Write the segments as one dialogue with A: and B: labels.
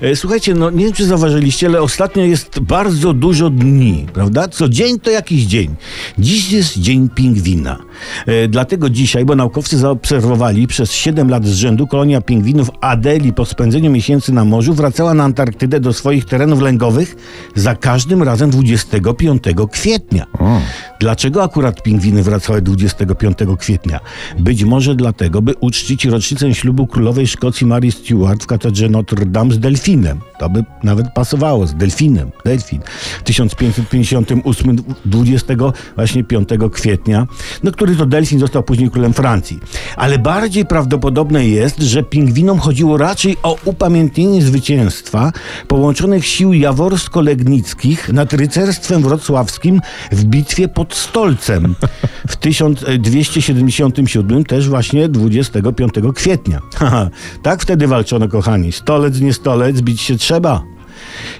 A: E, Słuchajcie, no nie wiem, czy zauważyliście, ale ostatnio jest bardzo dużo dni, prawda? Co dzień to jakiś dzień. Dziś jest dzień pingwina. E, dlatego dzisiaj, bo naukowcy zaobserwowali przez 7 lat z rzędu kolonia pingwinów Adeli po spędzeniu miesięcy na morzu wracała na Antarktydę do swoich terenów lęgowych za każdym razem 25 kwietnia. Dlaczego akurat pingwiny wracały 25 kwietnia? Być może dlatego, by uczcić rocznicę ślubu królowej Szkocji Mary Stuart w katedrze Notre Dame z delfinem. To by nawet pasowało, z delfinem. Delfin. W 1558, 20 właśnie 5 kwietnia, no który to delfin został później królem Francji. Ale bardziej prawdopodobne jest, że pingwinom chodziło raczej o upamiętnienie zwycięstwa połączonych sił jaworsko-legnickich nad rycerstwem wrocławskim w bitwie pod Stolcem w 1277, też właśnie 25 kwietnia. Tak wtedy walczono, kochani. Stolec, nie stolec, bić się trzeba.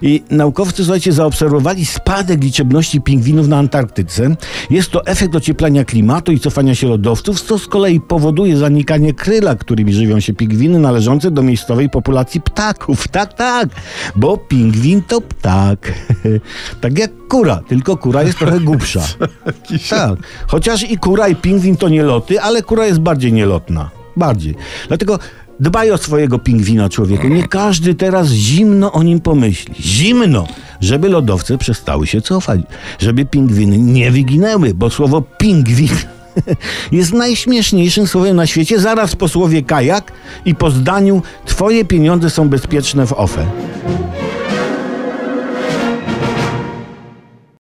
A: I naukowcy, słuchajcie, zaobserwowali spadek liczebności pingwinów na Antarktyce. Jest to efekt ocieplania klimatu i cofania się lodowców, co z kolei powoduje zanikanie kryla, którymi żywią się pingwiny należące do miejscowej populacji ptaków. Tak, tak, bo pingwin to ptak. tak jak kura, tylko kura jest trochę głupsza. Tak, chociaż i kura i pingwin to nie loty, ale kura jest bardziej nielotna. Bardziej. Dlatego dbaj o swojego pingwina, człowieku. Nie każdy teraz zimno o nim pomyśli. Zimno! Żeby lodowce przestały się cofać. Żeby pingwiny nie wyginęły, bo słowo pingwin jest najśmieszniejszym słowem na świecie, zaraz po słowie kajak i po zdaniu twoje pieniądze są bezpieczne w OFE.